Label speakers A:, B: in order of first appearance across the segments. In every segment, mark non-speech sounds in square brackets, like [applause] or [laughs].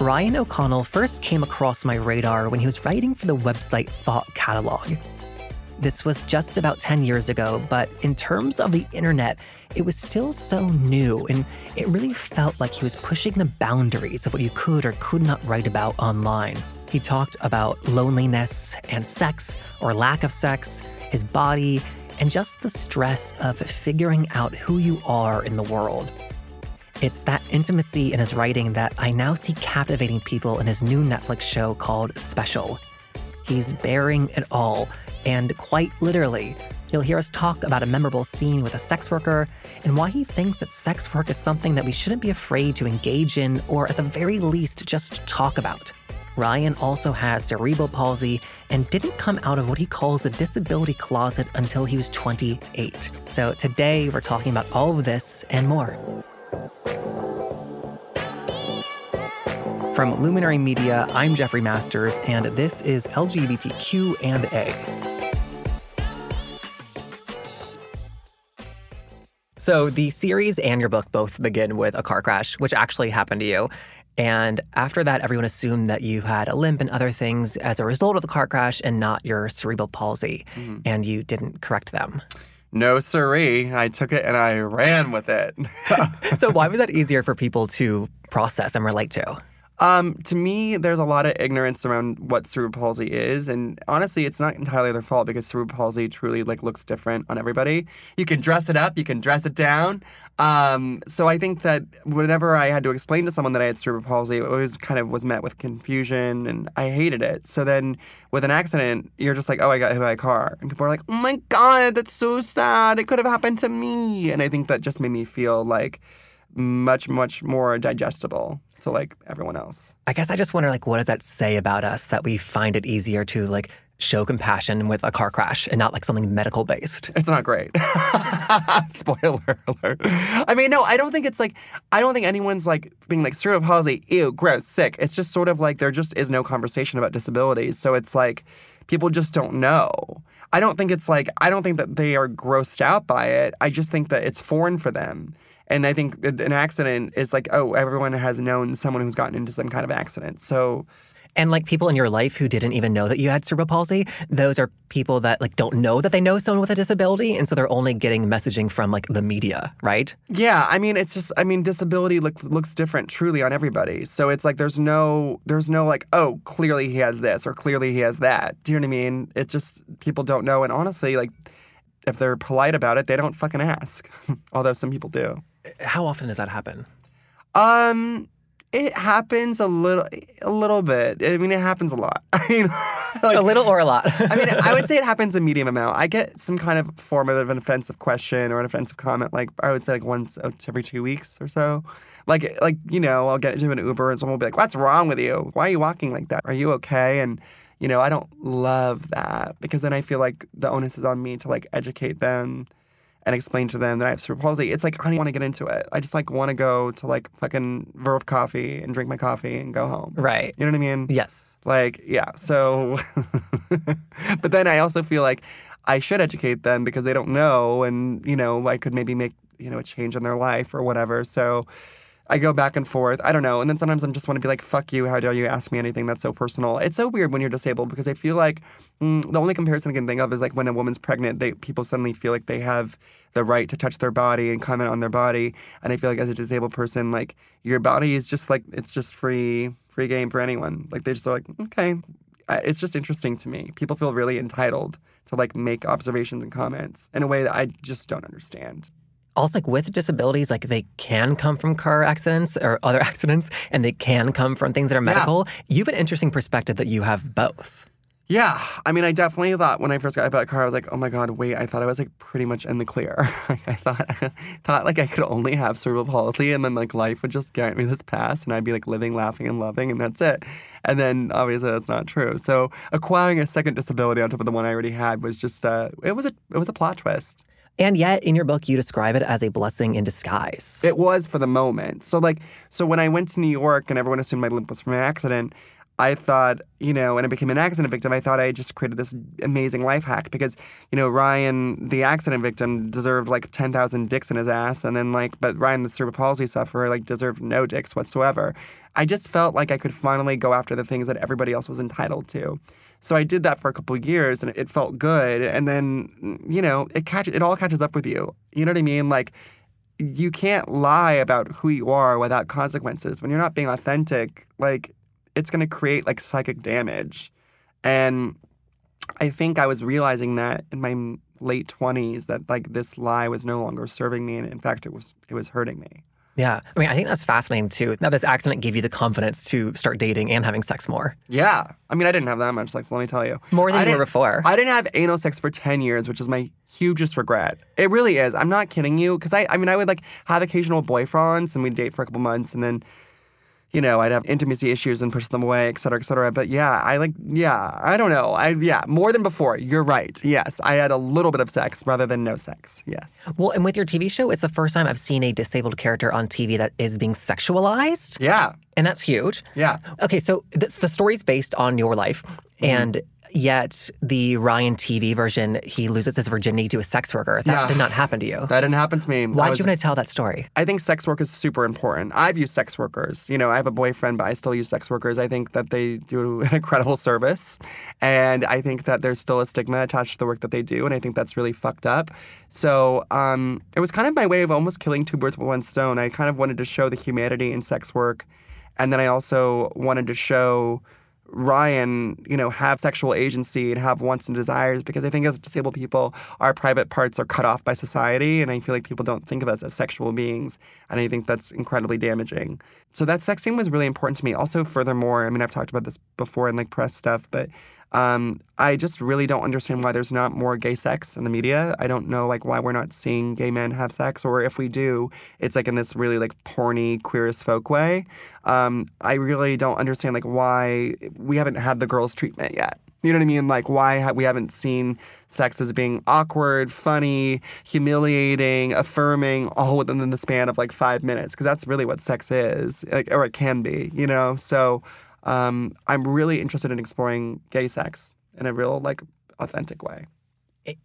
A: Ryan O'Connell first came across my radar when he was writing for the website Thought Catalog. This was just about 10 years ago, but in terms of the internet, it was still so new, and it really felt like he was pushing the boundaries of what you could or could not write about online. He talked about loneliness and sex or lack of sex, his body, and just the stress of figuring out who you are in the world. It's that intimacy in his writing that I now see captivating people in his new Netflix show called Special. He's bearing it all, and quite literally, you'll hear us talk about a memorable scene with a sex worker and why he thinks that sex work is something that we shouldn't be afraid to engage in or, at the very least, just talk about. Ryan also has cerebral palsy and didn't come out of what he calls the disability closet until he was 28. So today we're talking about all of this and more. From Luminary Media, I'm Jeffrey Masters, and this is LGBTQ and A. So the series and your book both begin with a car crash, which actually happened to you. And after that, everyone assumed that you had a limp and other things as a result of the car crash and not your cerebral palsy. Mm-hmm. And you didn't correct them.
B: No, siree. I took it and I ran with it. [laughs]
A: so, why was that easier for people to process and relate to?
B: Um, to me, there's a lot of ignorance around what cerebral palsy is, and honestly, it's not entirely their fault because cerebral palsy truly like looks different on everybody. You can dress it up, you can dress it down. Um, so I think that whenever I had to explain to someone that I had cerebral palsy, it always kind of was met with confusion, and I hated it. So then, with an accident, you're just like, "Oh, I got hit by a car," and people are like, "Oh my god, that's so sad. It could have happened to me," and I think that just made me feel like much, much more digestible to like everyone else.
A: I guess I just wonder like what does that say about us that we find it easier to like show compassion with a car crash and not like something medical based.
B: It's not great. [laughs] Spoiler alert. I mean, no, I don't think it's like I don't think anyone's like being like cerebral palsy, ew, gross, sick. It's just sort of like there just is no conversation about disabilities. So it's like people just don't know. I don't think it's like I don't think that they are grossed out by it. I just think that it's foreign for them. And I think an accident is like, oh, everyone has known someone who's gotten into some kind of accident. So
A: and like people in your life who didn't even know that you had cerebral palsy, those are people that like don't know that they know someone with a disability, and so they're only getting messaging from like the media, right?
B: Yeah, I mean, it's just, I mean, disability looks looks different truly on everybody. So it's like there's no there's no like, oh, clearly he has this or clearly he has that. Do you know what I mean? It just people don't know, and honestly, like if they're polite about it, they don't fucking ask. [laughs] Although some people do.
A: How often does that happen?
B: Um, it happens a little, a little bit. I mean, it happens a lot. [laughs] I mean,
A: like, a little or a lot. [laughs]
B: I mean, I would say it [laughs] happens a medium amount. I get some kind of form of an offensive question or an offensive comment, like I would say, like once uh, every two weeks or so. Like, like you know, I'll get into an Uber and someone will be like, "What's wrong with you? Why are you walking like that? Are you okay?" And you know, I don't love that because then I feel like the onus is on me to like educate them and explain to them that I have cerebral palsy. It's like I don't want to get into it. I just like want to go to like fucking Verve Coffee and drink my coffee and go home.
A: Right.
B: You know what I mean?
A: Yes.
B: Like yeah. So, [laughs] but then I also feel like I should educate them because they don't know, and you know I could maybe make you know a change in their life or whatever. So I go back and forth. I don't know. And then sometimes I just want to be like, fuck you. How dare you ask me anything that's so personal? It's so weird when you're disabled because I feel like mm, the only comparison I can think of is like when a woman's pregnant, they people suddenly feel like they have the right to touch their body and comment on their body. And I feel like as a disabled person, like your body is just like, it's just free, free game for anyone. Like they just are like, okay. It's just interesting to me. People feel really entitled to like make observations and comments in a way that I just don't understand
A: also like with disabilities like they can come from car accidents or other [laughs] accidents and they can come from things that are medical yeah. you have an interesting perspective that you have both
B: yeah, I mean, I definitely thought when I first got a car, I was like, "Oh my god, wait!" I thought I was like pretty much in the clear. [laughs] I thought, [laughs] thought like I could only have cerebral palsy, and then like life would just grant me this pass, and I'd be like living, laughing, and loving, and that's it. And then obviously that's not true. So acquiring a second disability on top of the one I already had was just uh, it was a it was a plot twist.
A: And yet, in your book, you describe it as a blessing in disguise.
B: It was for the moment. So, like, so when I went to New York and everyone assumed my limp was from an accident, I thought, you know, when I became an accident victim, I thought I just created this amazing life hack because, you know, Ryan, the accident victim, deserved like 10,000 dicks in his ass. And then, like, but Ryan, the cerebral palsy sufferer, like, deserved no dicks whatsoever. I just felt like I could finally go after the things that everybody else was entitled to. So I did that for a couple years and it felt good. And then, you know, it catch it all catches up with you. You know what I mean? Like, you can't lie about who you are without consequences. When you're not being authentic, like it's to create like psychic damage. And I think I was realizing that in my late 20s that like this lie was no longer serving me and in fact it was it was hurting me.
A: Yeah. I mean, I think that's fascinating too. That this accident gave you the confidence to start dating and having sex more.
B: Yeah. I mean, I didn't have that much sex, let me tell you.
A: More than
B: I
A: you were before.
B: I didn't have anal sex for 10 years, which is my hugest regret. It really is. I'm not kidding you. Because I, I mean, I would like have occasional boyfriends and we'd date for a couple months and then, you know, I'd have intimacy issues and push them away, et cetera, et cetera. But yeah, I like, yeah, I don't know. I, yeah, more than before. You're right. Yes. I had a little bit of sex rather than no sex. Yes.
A: well, and with your TV show, it's the first time I've seen a disabled character on TV that is being sexualized.
B: Yeah.
A: And that's huge.
B: Yeah.
A: Okay, so this, the story's based on your life,
B: Mm-hmm.
A: and yet the Ryan TV version, he loses his virginity to a sex worker. That
B: Yeah.
A: did not happen to you.
B: That didn't happen to me.
A: Why did you want to tell that story?
B: I think sex work is super important. I've used sex workers. You know, I have a boyfriend, but I still use sex workers. I think that they do [laughs] an incredible service. And I think that there's still a stigma attached to the work that they do. And I think that's really fucked up. So um, it was kind of my way of almost killing two birds with one stone. I kind of wanted to show the humanity in sex work. And then I also wanted to show Ryan, you know, have sexual agency and have wants and desires because I think as disabled people, our private parts are cut off by society. And I feel like people don't think of us as sexual beings. And I think that's incredibly damaging. So that sex scene was really important to me. Also, furthermore, I mean, I've talked about this before in like press stuff, but um, I just really don't understand why there's not more gay sex in the media. I don't know like why we're not seeing gay men have sex, or if we do, it's like in this really like porny queer as folk way. Um, I really don't understand like why we haven't had the girls treatment yet. You know what I mean? Like why ha- we haven't seen sex as being awkward, funny, humiliating, affirming, all within the span of like five minutes, because that's really what sex is, like, or it can be. You know, so um, I'm really interested in exploring gay sex in a real, like, authentic way.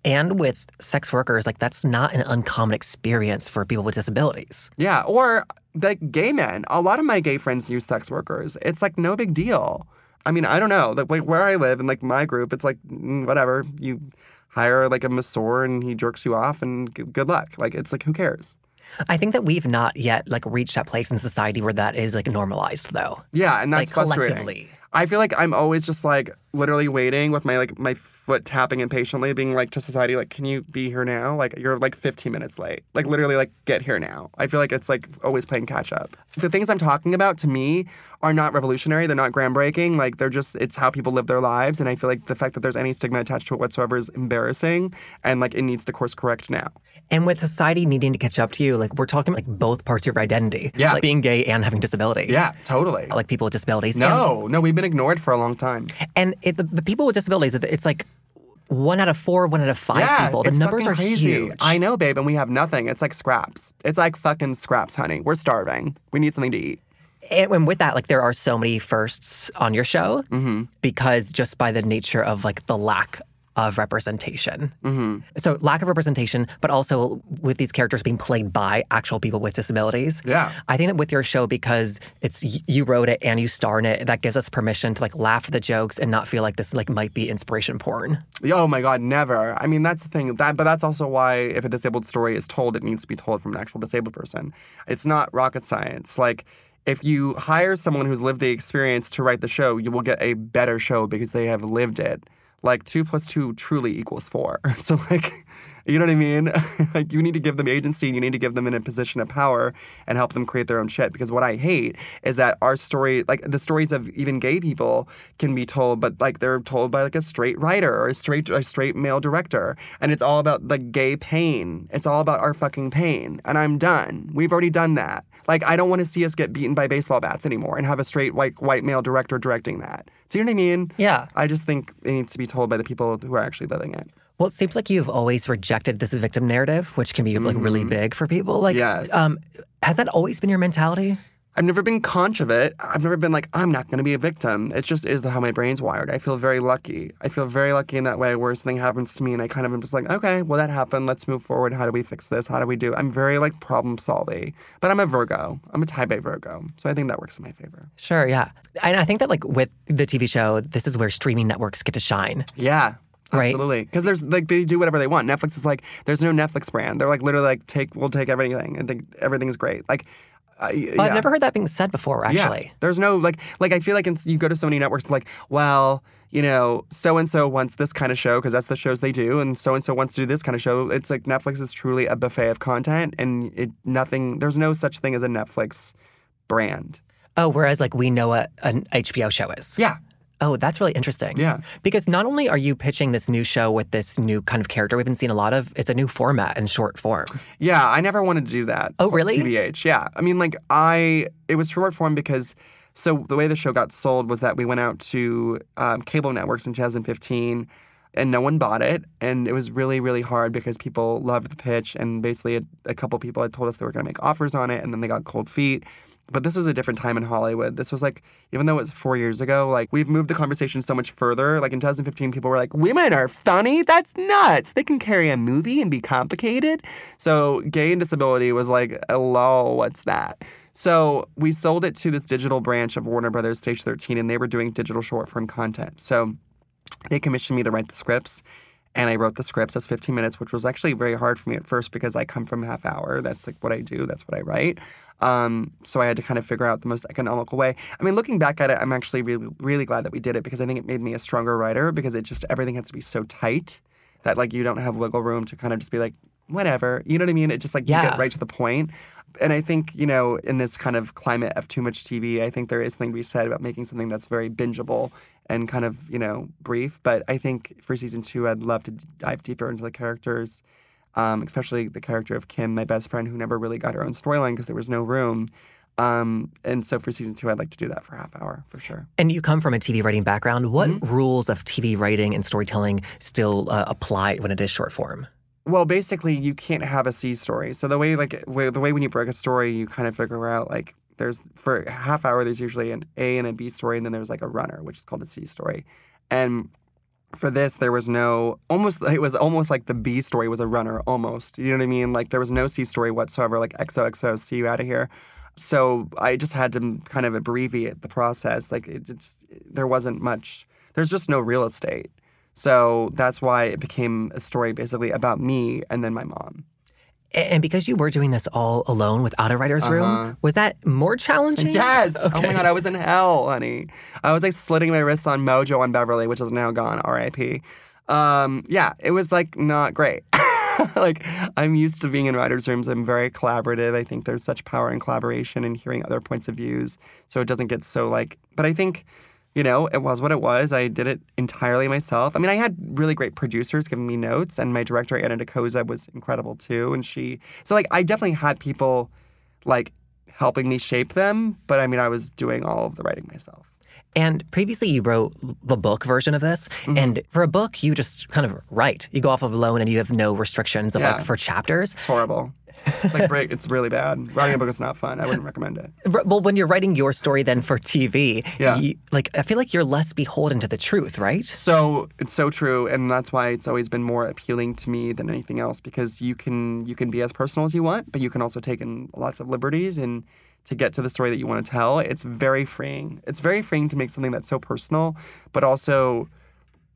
A: And with sex workers, like that's not an uncommon experience for people with disabilities.
B: Yeah, or like gay men. A lot of my gay friends use sex workers. It's like no big deal. I mean, I don't know. Like, like where I live and like my group, it's like mm, whatever. You hire like a masseur and he jerks you off, and g- good luck. Like, it's like who cares?
A: I think that we've not yet like reached that place in society where that is like normalized though.
B: Yeah, and that's
A: like
B: frustrating.
A: collectively.
B: I feel like I'm always just like literally waiting with my like my foot tapping impatiently, being like to society, like, can you be here now? Like you're like 15 minutes late. Like literally like get here now. I feel like it's like always playing catch up. The things I'm talking about to me are not revolutionary. They're not groundbreaking. Like they're just it's how people live their lives. And I feel like the fact that there's any stigma attached to it whatsoever is embarrassing and like it needs to course correct now.
A: And with society needing to catch up to you, like we're talking like both parts of your identity.
B: Yeah.
A: Like being gay and having disability.
B: Yeah, totally.
A: Like people with disabilities. And-
B: No, no, we've been ignored for a long time.
A: And, it, the, the people with disabilities, it- it's like one out of four, one out of five
B: yeah,
A: people. The numbers are
B: crazy.
A: huge.
B: I know, babe, and we have nothing. It's like scraps. It's like fucking scraps, honey. We're starving. We need something to eat.
A: and, and with that, like there are so many firsts on your show
B: Mm-hmm.
A: because just by the nature of like the lack of representation.
B: Mm-hmm.
A: So lack of representation, but also with these characters being played by actual people with disabilities.
B: Yeah.
A: I think that with your show, because it's you wrote it and you star in it, that gives us permission to like laugh at the jokes and not feel like this like might be inspiration porn.
B: Oh my God, never. I mean, that's the thing. That, but that's also why if a disabled story is told, it needs to be told from an actual disabled person. It's not rocket science. Like, if you hire someone who's lived the experience to write the show, you will get a better show because they have lived it. Like two plus two truly equals four. [laughs] So like, you know what I mean? [laughs] like you need to give them agency and you need to give them in a position of power and help them create their own shit. Because what I hate is that our story, like the stories of even gay people, can be told, but like they're told by like a straight writer or a straight a straight male director, and it's all about like gay pain. It's all about our fucking pain, and I'm done. We've already done that. Like I don't want to see us get beaten by baseball bats anymore and have a straight white white male director directing that. Do you know what I mean?
A: Yeah.
B: I just think it needs to be told by the people who are actually living it.
A: Well, it seems like you've always rejected this victim narrative, which can be like really big for people. Like,
B: Yes.
A: um, has that always been your mentality?
B: I've never been conscious of it. I've never been like, I'm not going to be a victim. It just is how my brain's wired. I feel very lucky. I feel very lucky in that way where something happens to me and I kind of am just like, okay, well, that happened. Let's move forward. How do we fix this? How do we do? I'm very like problem solving. But I'm a Virgo. I'm a type A Virgo. So I think that works in my favor.
A: Sure, yeah. And I think that like with the TV show, this is where streaming networks get to shine.
B: Yeah.
A: Right.
B: Absolutely, because there's like they do whatever they want. Netflix is like there's no Netflix brand. They're like literally like take we'll take everything and think everything's great. Like, uh, yeah.
A: I've never heard that being said before, actually.
B: Yeah. There's no like like I feel like in, you go to so many networks like, well, you know, so and so wants this kind of show because that's the shows they do, and so and so wants to do this kind of show. It's like Netflix is truly a buffet of content, and it nothing. There's no such thing as a Netflix brand.
A: Oh, whereas like we know what an HBO show is.
B: Yeah.
A: Oh, that's really interesting.
B: Yeah.
A: Because not only are you pitching this new show with this new kind of character we've been seen a lot of, it's a new format in short form.
B: Yeah, I never wanted to do that.
A: Oh, really?
B: TBH. Yeah. I mean, like, I, it was short form because, so the way the show got sold was that we went out to um, cable networks in 2015 and no one bought it. And it was really, really hard because people loved the pitch. And basically, a, a couple people had told us they were going to make offers on it and then they got cold feet. But this was a different time in Hollywood. This was like, even though it was four years ago, like we've moved the conversation so much further. Like in 2015, people were like, women are funny? That's nuts. They can carry a movie and be complicated. So gay and disability was like, hello, what's that? So we sold it to this digital branch of Warner Brothers, Stage 13, and they were doing digital short form content. So they commissioned me to write the scripts. And I wrote the scripts as 15 minutes, which was actually very hard for me at first because I come from half hour. That's like what I do. That's what I write. Um, so I had to kind of figure out the most economical way. I mean, looking back at it, I'm actually really, really glad that we did it because I think it made me a stronger writer because it just everything has to be so tight that like you don't have wiggle room to kind of just be like whatever. You know what I mean? It just like you get right to the point. And I think you know, in this kind of climate of too much TV, I think there is something to be said about making something that's very bingeable and kind of you know brief. But I think for season two, I'd love to dive deeper into the characters um, especially the character of Kim, my best friend, who never really got her own storyline because there was no room. Um, and so for season two, I'd like to do that for a half hour for sure.
A: And you come from a TV writing background. What
B: Mm-hmm.
A: rules of TV writing and storytelling still uh, apply when it is short form?
B: Well, basically, you can't have a C story. So the way, like, the way when you break a story, you kind of figure out like there's for a half hour, there's usually an A and a B story, and then there's like a runner, which is called a C story. And for this, there was no almost. [laughs] It was almost like the B story was a runner, almost. You know what I mean? Like there was no C story whatsoever. Like XOXO, see you out of here. So I just had to kind of abbreviate the process. Like it just there wasn't much. There's just no real estate. So that's why it became a story basically about me and then my mom.
A: And because you were doing this all alone without a writer's
B: Uh-huh.
A: room, was that more challenging?
B: Yes. [laughs] Oh my god, I was in hell, honey. I was like slitting my wrists on Mojo on Beverly, which is now gone, R.I.P. Um, yeah, it was like not great. [laughs] like I'm used to being in writers' rooms. I'm very collaborative. I think there's such power in collaboration and hearing other points of views. So it doesn't get so like. But I think. You know, it was what it was. I did it entirely myself. I mean, I had really great producers giving me notes, and my director Anna Dokoza was incredible too. And she, so like, I definitely had people like helping me shape them. But I mean, I was doing all of the writing myself.
A: And previously, you wrote the book version of this.
B: Mm-hmm.
A: And for a book, you just kind of write. You go off of alone and you have no restrictions of
B: Yeah.
A: like for chapters.
B: It's horrible. It's like break. It's really bad. Writing a book is not fun. I wouldn't recommend it.
A: Well, when you're writing your story then for TV,
B: Yeah.
A: you, like I feel like you're less beholden to the truth, right?
B: So it's so true, and that's why it's always been more appealing to me than anything else because you can you can be as personal as you want, but you can also take in lots of liberties and to get to the story that you want to tell. It's very freeing. It's very freeing to make something that's so personal, but also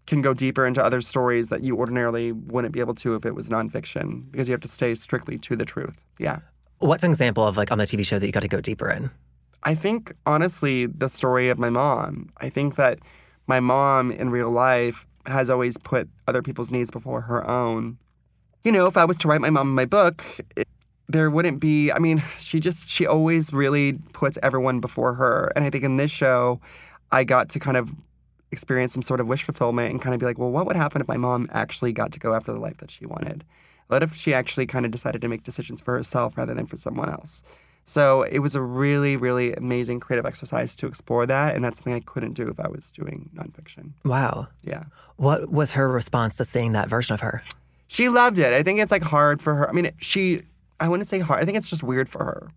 B: can go deeper into other stories that you ordinarily wouldn't be able to if it was nonfiction because you have to stay strictly to the truth. Yeah.
A: What's an example of like on the TV show that you got to go deeper in?
B: I think honestly the story of my mom. I think that my mom in real life has always put other people's needs before her own. You know, if I was to write my mom in my book, it, there wouldn't be I mean, she just she always really puts everyone before her. And I think in this show I got to kind of experience some sort of wish fulfillment and kind of be like, well, what would happen if my mom actually got to go after the life that she wanted? What if she actually kind of decided to make decisions for herself rather than for someone else? So it was a really, really amazing creative exercise to explore that. And that's something I couldn't do if I was doing nonfiction.
A: Wow.
B: Yeah.
A: What was her response to seeing that version of her?
B: She loved it. I think it's like hard for her. I mean, she, I wouldn't say hard. I think it's just weird for her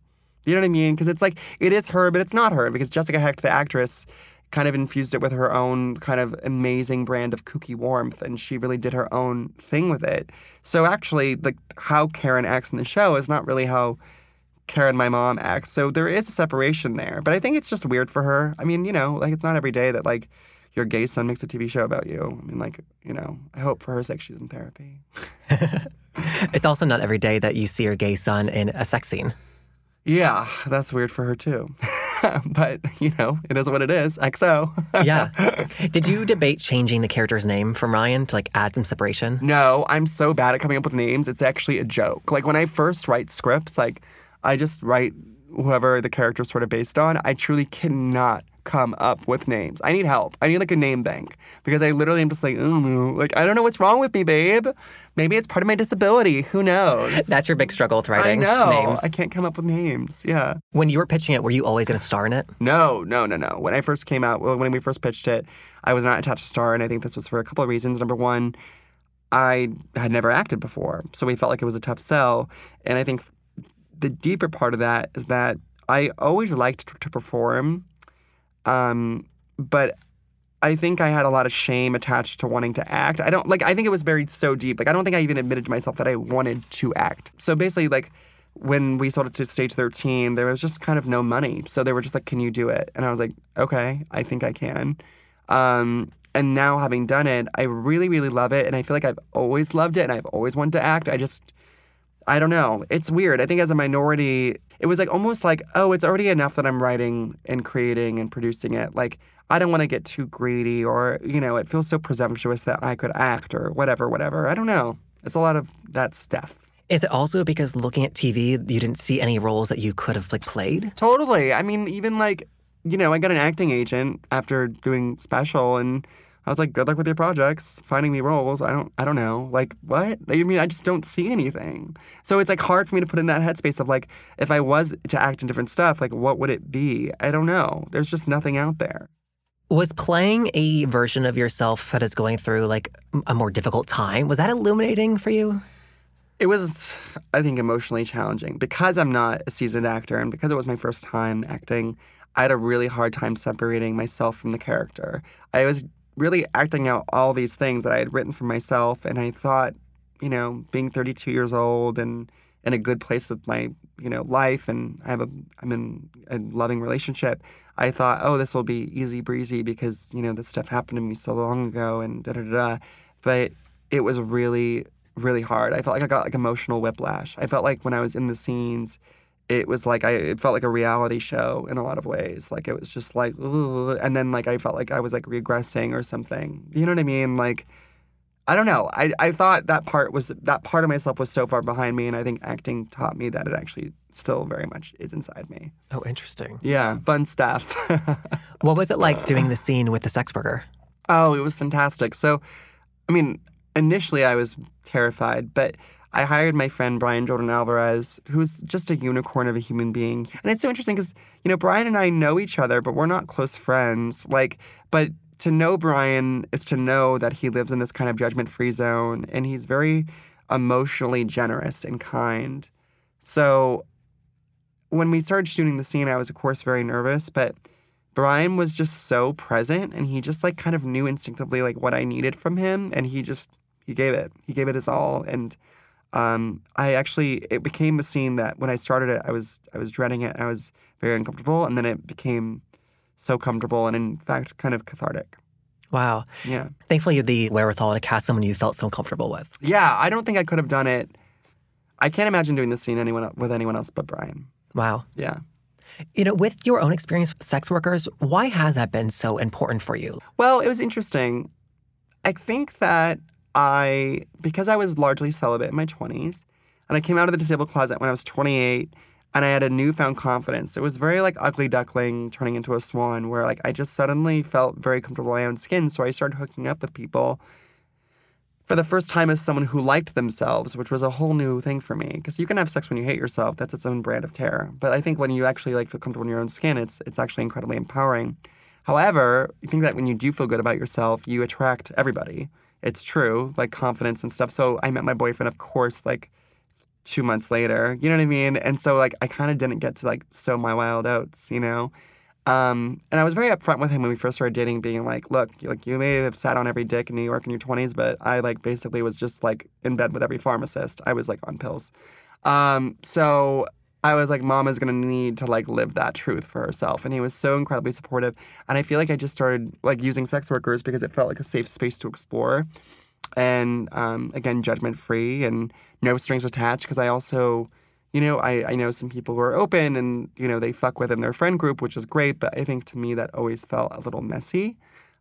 B: You know what I mean? Because it's like it is her, but it's not her because Jessica Hecht, the actress, kind of infused it with her own kind of amazing brand of kooky warmth, and she really did her own thing with it. So actually, like how Karen acts in the show is not really how Karen, my mom, acts. So there is a separation there. But I think it's just weird for her. I mean, you know, like it's not every day that like your gay son makes a TV show about you. I mean, like, you know, I hope for her sake she's in therapy. [laughs]
A: it's also not every day that you see your gay son in a sex scene.
B: Yeah, that's weird for her too. [laughs] [laughs] but, you know, it is what it is. XO. [laughs]
A: yeah. Did you debate changing the character's name from Ryan to like add some separation?
B: No, I'm so bad at coming up with names. It's actually a joke. Like when I first write scripts, like I just write whoever the character's sort of based on. I truly cannot come up with names. I need help. I need like a name bank because I literally am just like, mm, like I don't know what's wrong with me, babe. Maybe it's part of my disability. Who knows?
A: That's your big struggle with writing.
B: I know.
A: Names.
B: I can't come up with names. Yeah.
A: When you were pitching it, were you always going to star in it?
B: No, no, no, no. When I first came out, well, when we first pitched it, I was not attached to star, and I think this was for a couple of reasons. Number one, I had never acted before, so we felt like it was a tough sell, and I think the deeper part of that is that I always liked to perform, um, but I think I had a lot of shame attached to wanting to act. I don't like. I think it was buried so deep. Like I don't think I even admitted to myself that I wanted to act. So basically, like when we sold it to Stage 13, there was just kind of no money. So they were just like, "Can you do it?" And I was like, "Okay, I think I can." Um, and now having done it, I really, really love it, and I feel like I've always loved it, and I've always wanted to act. I just I don't know. It's weird. I think as a minority, it was like almost like, oh, it's already enough that I'm writing and creating and producing it. Like, I don't want to get too greedy or, you know, it feels so presumptuous that I could act or whatever, whatever. I don't know. It's a lot of that stuff.
A: Is it also because looking at TV, you didn't see any roles that you could have like played?
B: Totally. I mean, even like, you know, I got an acting agent after doing special and I was like, good luck with your projects, finding me roles. I don't, I don't know. Like, what? I mean, I just don't see anything. So it's like hard for me to put in that headspace of like, if I was to act in different stuff, like, what would it be? I don't know. There's just nothing out there.
A: Was playing a version of yourself that is going through like a more difficult time, was that illuminating for you?
B: It was, I think, emotionally challenging because I'm not a seasoned actor and because it was my first time acting. I had a really hard time separating myself from the character. I was really acting out all these things that I had written for myself. And I thought, you know, being 32 years old and in a good place with my, you know, life and I have a, I'm in a loving relationship. I thought, oh, this will be easy breezy because, you know, this stuff happened to me so long ago and da da da. But it was really, really hard. I felt like I got like emotional whiplash. I felt like when I was in the scenes, it was like I it felt like a reality show in a lot of ways. Like it was just like, and then like I felt like I was like regressing or something. You know what I mean? Like I don't know. I I thought that part was that part of myself was so far behind me, and I think acting taught me that it actually still very much is inside me.
A: Oh, interesting.
B: Yeah, fun stuff. [laughs]
A: what was it like doing the scene with the sex worker?
B: Oh, it was fantastic. So, I mean, initially I was terrified, but I hired my friend Brian Jordan Alvarez, who's just a unicorn of a human being. And it's so interesting because, you know, Brian and I know each other, but we're not close friends. Like, but to know Brian is to know that he lives in this kind of judgment free zone and he's very emotionally generous and kind. So when we started shooting the scene, I was, of course, very nervous, but Brian was just so present and he just like kind of knew instinctively like what I needed from him and he just he gave it. He gave it his all and um, I actually it became a scene that when I started it, I was I was dreading it. I was very uncomfortable, and then it became so comfortable and in fact kind of cathartic.
A: Wow.
B: Yeah.
A: Thankfully, you had the wherewithal to cast someone you felt so comfortable with.
B: Yeah, I don't think I could have done it. I can't imagine doing this scene anyone with anyone else but Brian.
A: Wow.
B: Yeah.
A: You know, with your own experience with sex workers, why has that been so important for you?
B: Well, it was interesting. I think that I, because I was largely celibate in my 20s, and I came out of the disabled closet when I was 28, and I had a newfound confidence. It was very like ugly duckling turning into a swan, where like I just suddenly felt very comfortable in my own skin. So I started hooking up with people for the first time as someone who liked themselves, which was a whole new thing for me. Because you can have sex when you hate yourself; that's its own brand of terror. But I think when you actually like feel comfortable in your own skin, it's it's actually incredibly empowering. However, you think that when you do feel good about yourself, you attract everybody it's true, like confidence and stuff. So I met my boyfriend, of course, like two months later. You know what I mean? And so like I kind of didn't get to like sow my wild oats, you know. Um, and I was very upfront with him when we first started dating, being like, "Look, like you may have sat on every dick in New York in your 20s, but I like basically was just like in bed with every pharmacist. I was like on pills." Um, so I was like, Mama's gonna need to like live that truth for herself. And he was so incredibly supportive. And I feel like I just started like using sex workers because it felt like a safe space to explore. And um, again, judgment free and no strings attached. Because I also, you know, I, I know some people who are open and, you know, they fuck within their friend group, which is great. But I think to me that always felt a little messy.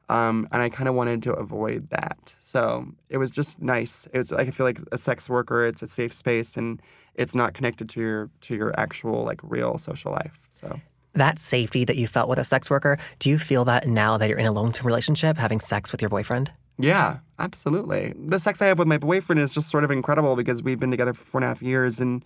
B: Um, and I kind of wanted to avoid that. So it was just nice. It's like I feel like a sex worker. It's a safe space, and it's not connected to your to your actual like real social life. So
A: That safety that you felt with a sex worker, do you feel that now that you're in a long term relationship, having sex with your boyfriend?
B: yeah, absolutely. The sex I have with my boyfriend is just sort of incredible because we've been together for four and a half years, and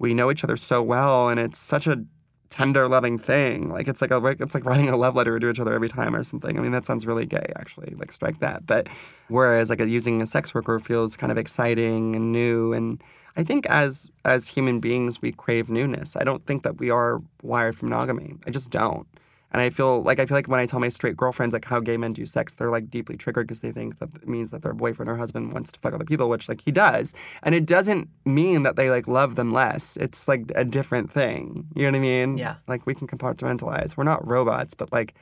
B: we know each other so well, and it's such a tender, loving thing. Like it's like a it's like writing a love letter to each other every time or something. I mean, that sounds really gay, actually. Like strike that. But whereas like using a sex worker feels kind of exciting and new, and I think as as human beings we crave newness. I don't think that we are wired for monogamy. I just don't. And I feel like I feel like when I tell my straight girlfriends like how gay men do sex, they're like deeply triggered because they think that it means that their boyfriend or husband wants to fuck other people, which like he does. And it doesn't mean that they like love them less. It's like a different thing. You know what I mean?
A: Yeah.
B: Like we can compartmentalize. We're not robots, but like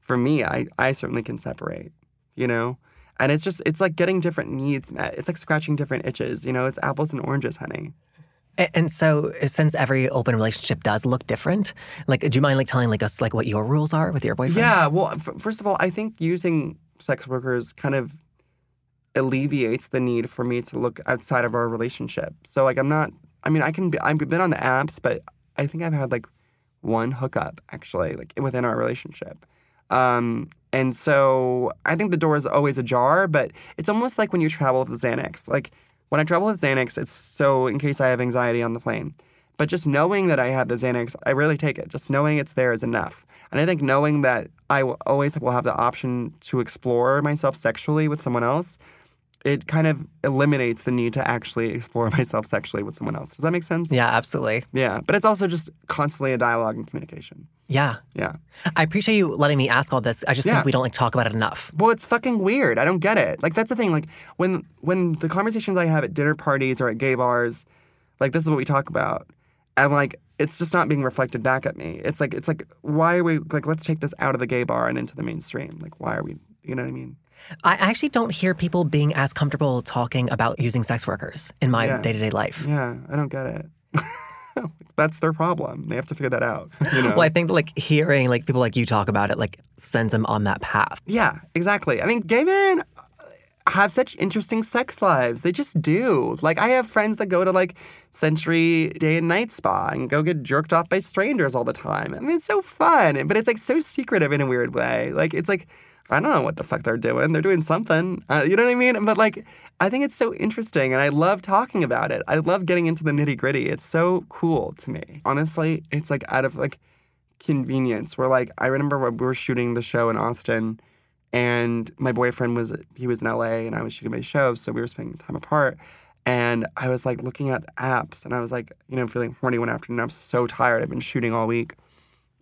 B: for me, I I certainly can separate. You know. And it's just it's like getting different needs met. It's like scratching different itches. You know, it's apples and oranges, honey.
A: And so, uh, since every open relationship does look different, like, do you mind like telling like us like what your rules are with your boyfriend?
B: Yeah, well, f- first of all, I think using sex workers kind of alleviates the need for me to look outside of our relationship. So, like, I'm not. I mean, I can be. I've been on the apps, but I think I've had like one hookup actually, like within our relationship. Um, and so I think the door is always ajar, but it's almost like when you travel with Xanax. Like when I travel with Xanax, it's so in case I have anxiety on the plane. But just knowing that I have the Xanax, I rarely take it. Just knowing it's there is enough. And I think knowing that I will always will have the option to explore myself sexually with someone else, it kind of eliminates the need to actually explore [laughs] myself sexually with someone else. Does that make sense?
A: Yeah, absolutely.
B: Yeah. But it's also just constantly a dialogue and communication.
A: Yeah.
B: Yeah.
A: I appreciate you letting me ask all this. I just
B: Yeah.
A: think we don't like talk about it enough.
B: Well, it's fucking weird. I don't get it. Like that's the thing. Like when when the conversations I have at dinner parties or at gay bars, like this is what we talk about, and like it's just not being reflected back at me. It's like it's like why are we like let's take this out of the gay bar and into the mainstream. Like why are we? You know what I mean?
A: I actually don't hear people being as comfortable talking about using sex workers in my day to day life.
B: Yeah, I don't get it. [laughs] That's their problem. They have to figure that out. [laughs] You know?
A: Well, I think like hearing like people like you talk about it like sends them on that path.
B: Yeah, exactly. I mean, gay men have such interesting sex lives. They just do. Like, I have friends that go to like Century Day and Night Spa and go get jerked off by strangers all the time. I mean, it's so fun, but it's like so secretive in a weird way. Like, it's like, I don't know what the fuck they're doing. They're doing something. Uh, you know what I mean? But like, I think it's so interesting and I love talking about it. I love getting into the nitty gritty. It's so cool to me. Honestly, it's like out of like, convenience We're like I remember when we were shooting the show in Austin and my boyfriend was he was in LA and I was shooting my show so we were spending time apart and I was like looking at apps and I was like you know feeling horny one afternoon I'm so tired I've been shooting all week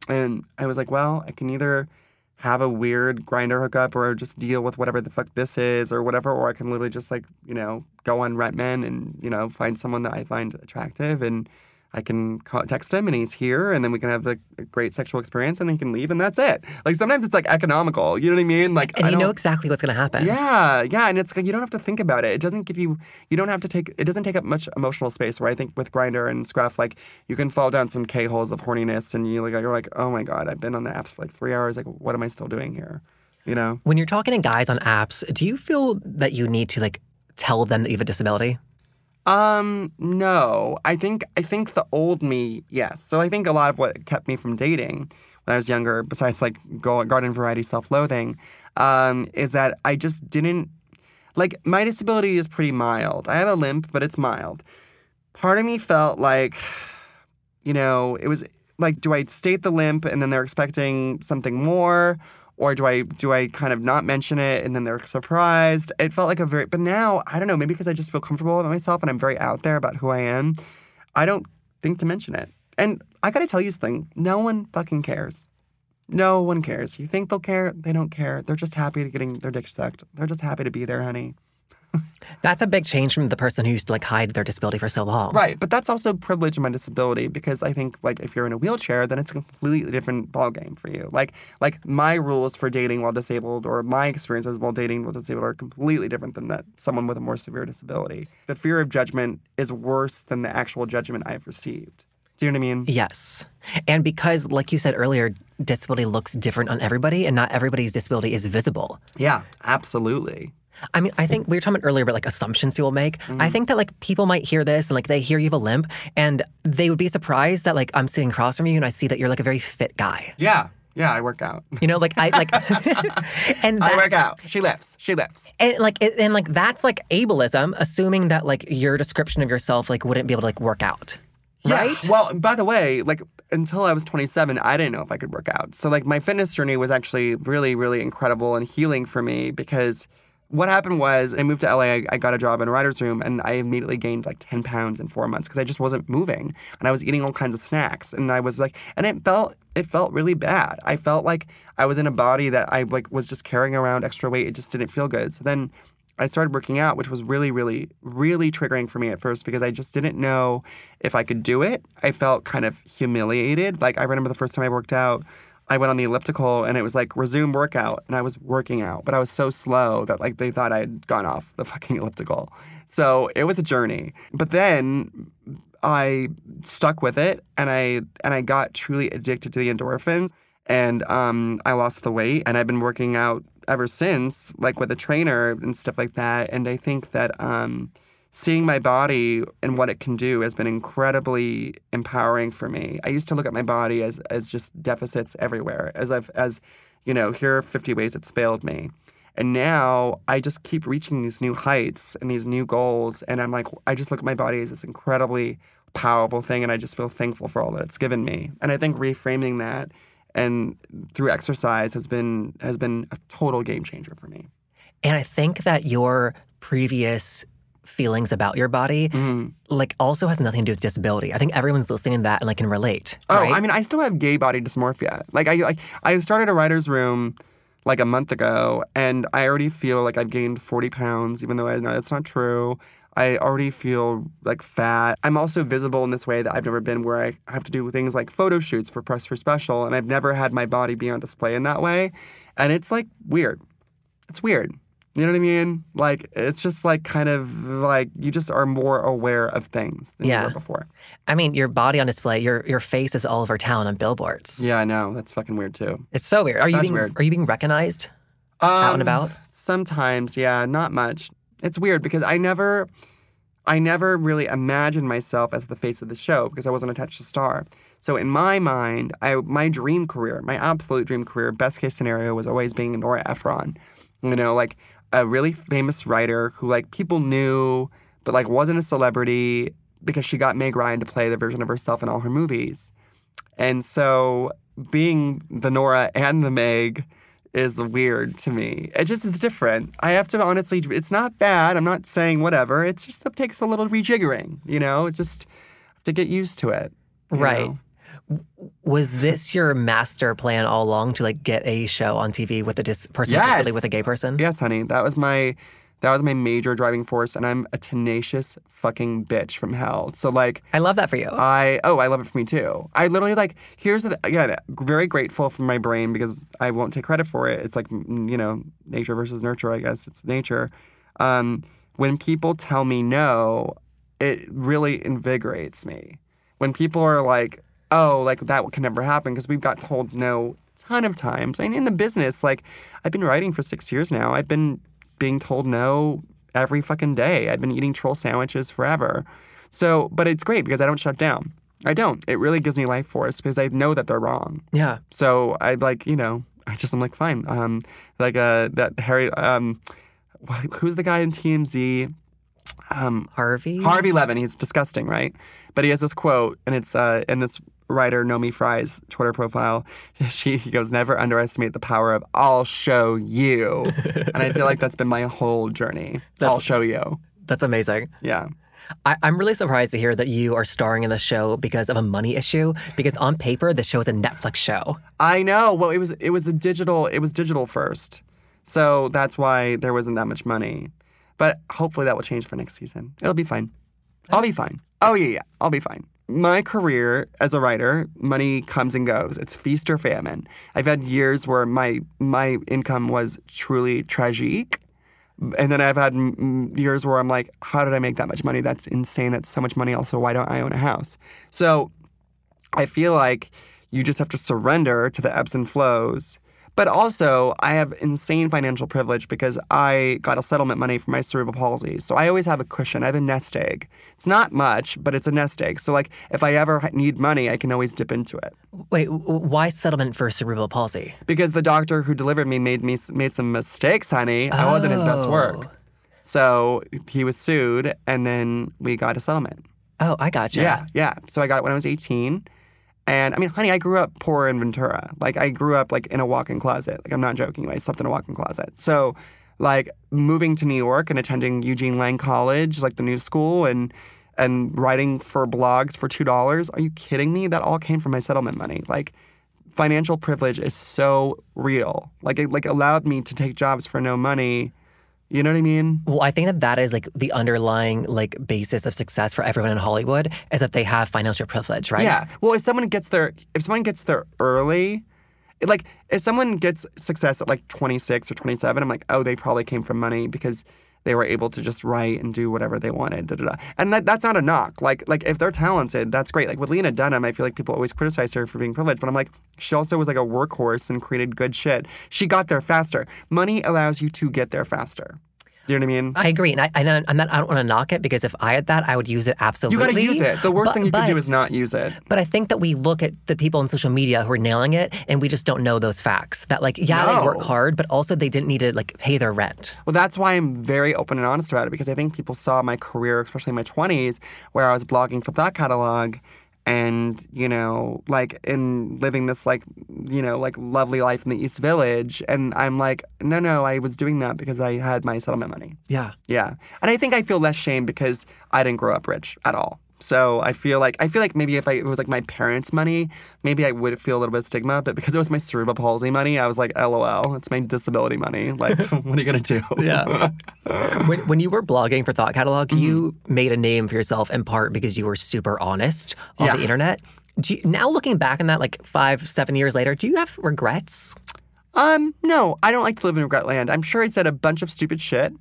B: and I was like well I can either have a weird Grindr hookup or just deal with whatever the fuck this is or whatever or I can literally just like you know go on RentMen and you know find someone that I find attractive and I can text him and he's here, and then we can have the a great sexual experience, and then he can leave, and that's it. Like sometimes it's like economical, you know what I mean? Like
A: And
B: I
A: you know exactly what's going to happen.
B: yeah, yeah, and it's like you don't have to think about it. It doesn't give you, you don't have to take, it doesn't take up much emotional space. Where I think with Grindr and Scruff, like you can fall down some K holes of horniness, and you like you're like, oh my god, I've been on the apps for like three hours. Like, what am I still doing here? You know?
A: When you're talking to guys on apps, do you feel that you need to like tell them that you have a disability?
B: Um, no. I think I think the old me, yes. So I think a lot of what kept me from dating when I was younger, besides like garden variety self-loathing, um, is that I just didn't like my disability is pretty mild. I have a limp, but it's mild. Part of me felt like, you know, it was like, do I state the limp and then they're expecting something more? Or do I do I kind of not mention it and then they're surprised? It felt like a very but now I don't know maybe because I just feel comfortable about myself and I'm very out there about who I am. I don't think to mention it. And I gotta tell you something. No one fucking cares. No one cares. You think they'll care? They don't care. They're just happy to getting their dick sucked. They're just happy to be there, honey. [laughs]
A: That's a big change from the person who used to like hide their disability for so long.
B: Right, but that's also privilege in my disability because I think like if you're in a wheelchair, then it's a completely different ballgame for you. Like like my rules for dating while disabled or my experiences while dating while disabled are completely different than that someone with a more severe disability. The fear of judgment is worse than the actual judgment I've received. Do you know what I mean?
A: Yes. And because, like you said earlier, disability looks different on everybody and not everybody's disability is visible.
B: Yeah, absolutely.
A: I mean, I think we were talking about earlier about like assumptions people make. I mm-hmm. think that like people might hear this and like they hear you have a limp and they would be surprised that like I'm sitting across from you and I see that you're like a very fit guy.
B: Yeah. Yeah, I work out.
A: You know, like I like, [laughs] and
B: I
A: that,
B: work out. She lifts. She lifts.
A: and like it, and like that's like ableism, assuming that like your description of yourself like wouldn't be able to like work out, right?
B: Yeah. Well, by the way, like until I was 27, I didn't know if I could work out. So like my fitness journey was actually really, really incredible and healing for me because what happened was I moved to LA. I, I got a job in a writer's room, and I immediately gained like 10 pounds in four months because I just wasn't moving, and I was eating all kinds of snacks, and I was like, and it felt it felt really bad. I felt like I was in a body that I like was just carrying around extra weight. It just didn't feel good. So then I started working out, which was really, really, really triggering for me at first because I just didn't know if I could do it. I felt kind of humiliated. Like I remember the first time I worked out, I went on the elliptical and it was like resume workout and I was working out, but I was so slow that like they thought I had gone off the fucking [laughs] elliptical. So it was a journey. But then I stuck with it and I and I got truly addicted to the endorphins and um, I lost the weight and I've been working out ever since, like with a trainer and stuff like that. And I think that um, seeing my body and what it can do has been incredibly empowering for me. I used to look at my body as as just deficits everywhere, as I've as you know, here are 50 ways it's failed me. And now I just keep reaching these new heights and these new goals. And I'm like, I just look at my body as this incredibly powerful thing. And I just feel thankful for all that it's given me. And I think reframing that and through exercise has been has been a total game changer for me.
A: And I think that your previous feelings about your body
B: Mm-hmm.
A: like also has nothing to do with disability. I think everyone's listening to that and like can relate.
B: Oh,
A: right?
B: I mean, I still have gay body dysmorphia. Like I like I started a writer's room like a month ago, and I already feel like I've gained forty pounds, even though I know that's not true. I already feel like fat. I'm also visible in this way that I've never been, where I have to do things like photo shoots for press for special, and I've never had my body be on display in that way, and it's like weird. It's weird. You know what I mean? Like it's just like kind of like you just are more aware of things than you
A: Yeah.
B: were before.
A: I mean, your body on display, your your face is all over town on billboards.
B: Yeah, I know. That's fucking weird too.
A: It's so weird. Are you being
B: weird.
A: are you being recognized out and
B: Um,
A: about?
B: Sometimes, yeah, not much. It's weird because I never I never really imagined myself as the face of the show because I wasn't attached to Star. So in my mind, I my dream career, my absolute dream career, best case scenario was always being Nora Ephron. You know, like a really famous writer who like people knew but like wasn't a celebrity because she got Meg Ryan to play the version of herself in all her movies. And so being the Nora and the Meg is weird to me. It just is different. I have to honestly, it's not bad. I'm not saying whatever. It's just it takes a little rejiggering, you know? It just have to get used to it.
A: Right.
B: know?
A: Was this your master plan all along to like get a show on TV with a dis- person with
B: Yes.
A: with a gay person?
B: Yes, honey. That was my that was my major driving force and I'm a tenacious fucking bitch from hell. So like
A: I love that for you.
B: I oh I love it for me too. I literally like here's the again very grateful for my brain because I won't take credit for it. It's like you know nature versus nurture. I guess it's nature. Um, when people tell me no, it really invigorates me. When people are like, oh, like that can never happen because we've got told no a ton of times. I mean, in the business, like I've been writing for six years now. I've been being told no every fucking day. I've been eating troll sandwiches forever. So, but it's great because I don't shut down. I don't. It really gives me life force because I know that they're wrong.
A: yeah.
B: So I like, you know, I just I'm like fine. Um, like uh, that Harry. Um, who's the guy in TMZ? Um,
A: Harvey.
B: Harvey Levin. He's disgusting, right? But he has this quote, and it's uh, and this writer Naomi Fry's Twitter profile. [laughs] She goes, never underestimate the power of I'll show you. [laughs] and I feel like that's been my whole journey. I'll show you.
A: That's amazing.
B: Yeah.
A: I, I'm really surprised to hear that you are starring in the show because of a money issue. Because on paper, the show is a Netflix show.
B: I know. Well, it was it was a digital. It was digital first, so that's why there wasn't that much money. But hopefully that will change for next season. It'll be fine. I'll be fine. Oh yeah, yeah. I'll be fine. My career as a writer, money comes and goes. It's feast or famine. I've had years where my my income was truly tragic, and then I've had years where I'm like, how did I make that much money? That's insane. That's so much money. Also, why don't I own a house? So I feel like you just have to surrender to the ebbs and flows. But also, I have insane financial privilege because I got a settlement money for my cerebral palsy. So I always have a cushion. I have a nest egg. It's not much, but it's a nest egg. So, like, if I ever need money, I can always dip into it.
A: Wait, why settlement for cerebral palsy?
B: Because the doctor who delivered me made me made some mistakes, honey. Oh. I wasn't his best work. Oh. So he was sued, and then we got a settlement.
A: Oh, I gotcha.
B: Yeah, yeah. So I got it when I was 18. And I mean, honey, I grew up poor in Ventura. Like, I grew up like in a walk-in closet. Like, I'm not joking. I slept in a walk-in closet. So, like, moving to New York and attending Eugene Lang College, like the new school, and and writing for blogs for two dollars. Are you kidding me? That all came from my settlement money. Like, financial privilege is so real. Like, it like allowed me to take jobs for no money. You know what I mean?
A: Well, I think that that is like the underlying like basis of success for everyone in Hollywood is that they have financial privilege, right?
B: Yeah. Well, if someone gets there, if someone gets there early, like if someone gets success at like 26 or 27, I'm like, oh, they probably came from money because they were able to just write and do whatever they wanted. Da, da, da. And that, that's not a knock. Like like if they're talented, that's great. Like with Lena Dunham, I feel like people always criticize her for being privileged, but I'm like, she also was like a workhorse and created good shit. She got there faster. Money allows you to get there faster. Do you know what I mean?
A: I agree, and I, I- I'm not, I don't want to knock it because if I had that, I would use it absolutely.
B: You got to use it. The worst
A: But-
B: thing you
A: but,
B: can do is not use it.
A: But I think that we look at the people on social media who are nailing it, and we just don't know those facts. That like, yeah, they work hard, but also they didn't need to like pay their rent.
B: Well, that's why I'm very open and honest about it because I think people saw my career, especially in my 20s, where I was blogging for Thought Catalog and, you know, like in living this, like, you know, like lovely life in the East Village. And I'm like, no, no, I was doing that because I had my settlement money.
A: Yeah.
B: Yeah. And I think I feel less shame because I didn't grow up rich at all. So I feel like I feel like maybe if I, it was like my parents' money, maybe I would feel a little bit of stigma. But because it was my cerebral palsy money, I was like, LOL, it's my disability money. Like, [laughs] what are you gonna do?
A: Yeah. [laughs] when, when you were blogging for Thought Catalog,
B: Mm-hmm.
A: you made a name for yourself in part because you were super honest on
B: Yeah.
A: the internet. Do you, now looking back on that, like five, seven years later, do you have regrets?
B: Um, no, I don't like to live in regret land. I'm sure I said a bunch of stupid shit.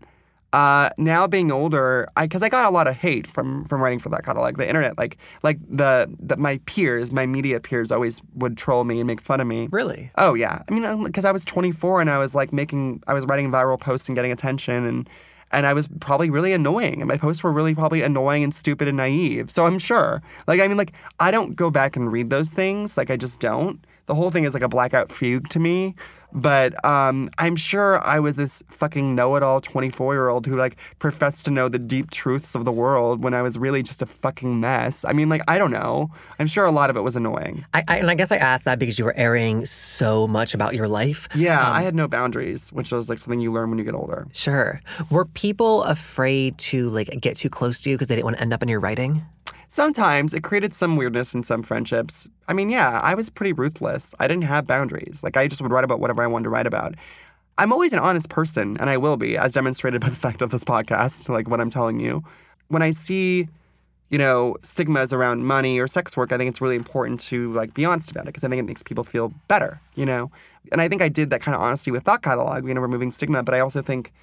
B: Uh, now being older, I because I got a lot of hate from from writing for that kind of like the internet. Like like the, the my peers, my media peers, always would troll me and make fun of me.
A: Really?
B: Oh yeah, I mean, because I was 24 and I was like making, I was writing viral posts and getting attention, and and I was probably really annoying, and my posts were really probably annoying and stupid and naive. So I'm sure, like, I mean, like, I don't go back and read those things, like, I just don't. The whole thing is like a blackout fugue to me. But um, I'm sure I was this fucking know-it-all 24-year-old who like professed to know the deep truths of the world when I was really just a fucking mess. I mean, like, I don't know. I'm sure a lot of it was annoying.
A: I, I, and I guess I asked that because you were airing so much about your life.
B: Yeah, I had no boundaries, which was like something you learn when you get older.
A: Sure. Were people afraid to like get too close to you because they didn't want to end up in your writing?
B: Sometimes it created some weirdness in some friendships. I mean, yeah, I was pretty ruthless. I didn't have boundaries. Like, I just would write about whatever I wanted to write about. I'm always an honest person, and I will be, as demonstrated [laughs] by the fact of this podcast, like what I'm telling you. When I see, you know, stigmas around money or sex work, I think it's really important to like be honest about it because I think it makes people feel better, you know? And I think I did that kind of honesty with Thought Catalog, you know, removing stigma, but I also think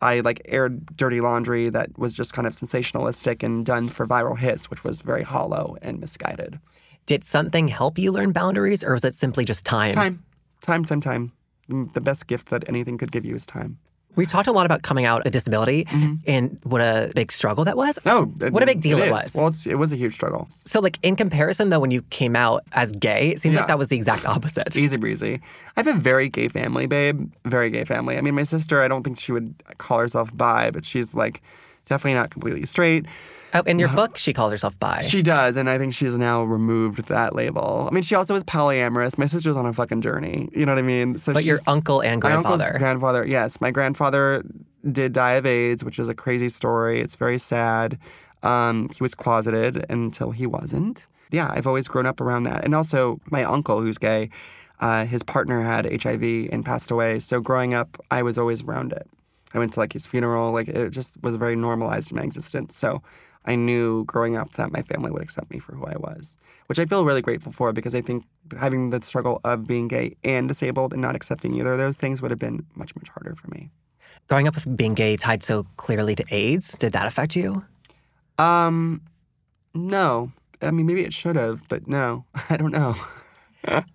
B: I like aired dirty laundry that was just kind of sensationalistic and done for viral hits, which was very hollow and misguided.
A: Did something help you learn boundaries or was it simply just time?
B: Time, time, time, time. The best gift that anything could give you is time.
A: We've talked a lot about coming out a disability mm-hmm. and what a big struggle that was.
B: Oh,
A: What a big deal it was.
B: Well, it's, it was a huge struggle.
A: So, like in comparison, though, when you came out as gay, it seems
B: Yeah.
A: like that was the exact opposite.
B: It's Easy breezy. I have a very gay family, babe. Very gay family. I mean, my sister, I don't think she would call herself bi, but she's like definitely not completely straight.
A: Oh, in your book, she calls herself bi.
B: She does, and I think she's now removed that label. I mean, she also is polyamorous. My sister's on a fucking journey. You know what I mean? So
A: but your uncle and
B: my uncle's
A: grandfather.
B: grandfather, yes, my grandfather did die of AIDS, which is a crazy story. It's very sad. Um, he was closeted until he wasn't. Yeah, I've always grown up around that, and also my uncle, who's gay, uh, his partner had HIV and passed away. So growing up, I was always around it. I went to like his funeral. Like it just was very normalized in my existence. So I knew growing up that my family would accept me for who I was, which I feel really grateful for because I think having the struggle of being gay and disabled and not accepting either of those things would have been much, much harder for me.
A: Growing up with being gay tied so clearly to AIDS, did that affect you?
B: Um, no. I mean, maybe it should have, but no. [laughs] I don't know.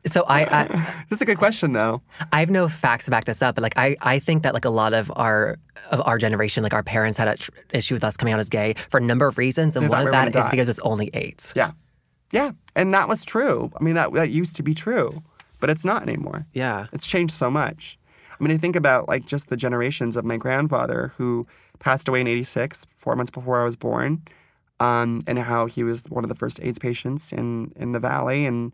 A: So I, I [laughs]
B: That's a good question, though.
A: I have no facts to back this up, but like I, I think that like a lot of our of our generation, like our parents had an tr- issue with us coming out as gay for a number of reasons, and
B: They
A: one of
B: we
A: that is
B: die.
A: because it's only AIDS.
B: Yeah. Yeah. And that was true. I mean, that, that used to be true, but it's not anymore.
A: Yeah.
B: It's changed so much. I mean, I think about like just the generations of my grandfather who passed away in 86, four months before I was born, um, and how he was one of the first AIDS patients in, in the valley and,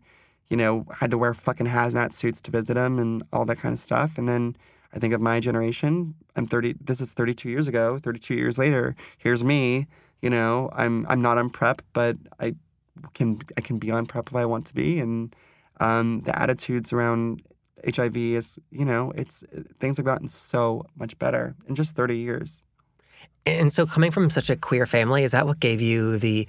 B: you know, had to wear fucking hazmat suits to visit him and all that kind of stuff. And then I think of my generation. I'm 30, this is 32 years ago, 32 years later. Here's me, you know, I'm, I'm not on PrEP, but I can, I can be on PrEP if I want to be. And um, the attitudes around HIV is, you know, it's things have gotten so much better in just 30 years.
A: And so coming from such a queer family, is that what gave you the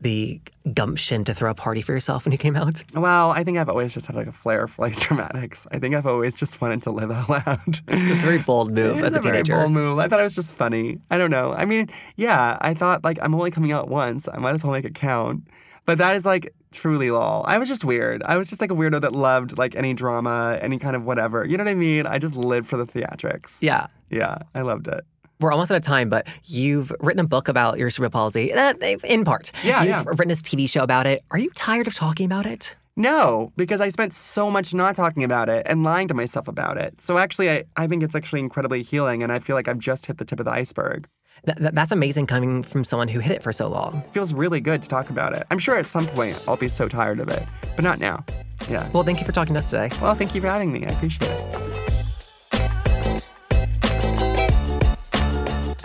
A: the gumption to throw a party for yourself when you came out?
B: Well, I think I've always just had like a flair for like [laughs] dramatics. I think I've always just wanted to live out loud.
A: It's a very bold [laughs] move as a,
B: very
A: teenager.
B: bold move. I thought it was just funny. I don't know. I mean, yeah, I thought like I'm only coming out once. I might as well make it count. But that is like truly lol. I was just weird. I was just like a weirdo that loved like any drama, any kind of whatever. You know what I mean? I just lived for the theatrics.
A: Yeah.
B: Yeah, I loved it.
A: We're almost out of time, but you've written a book about your cerebral palsy, uh, in part.
B: Yeah,
A: You've
B: yeah.
A: written this TV show about it. Are you tired of talking about it?
B: No, because I spent so much not talking about it and lying to myself about it. So actually, I, I think it's actually incredibly healing, and I feel like I've just hit the tip of the iceberg.
A: Th- th- that's amazing coming from someone who hit it for so long.
B: It feels really good to talk about it. I'm sure at some point I'll be so tired of it, but not now. Yeah.
A: Well, thank you for talking to us today.
B: Well, thank you for having me. I appreciate it.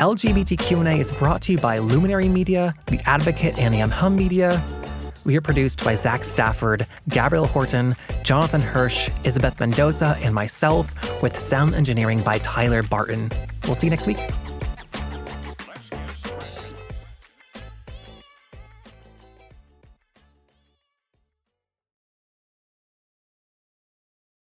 A: LGBTQ&A is brought to you by Luminary Media, The Advocate, and Hum Media. We are produced by Zach Stafford, Gabrielle Horton, Jonathan Hirsch, Isabeth Mendoza, and myself, with sound engineering by Tyler Barton. We'll see you next week.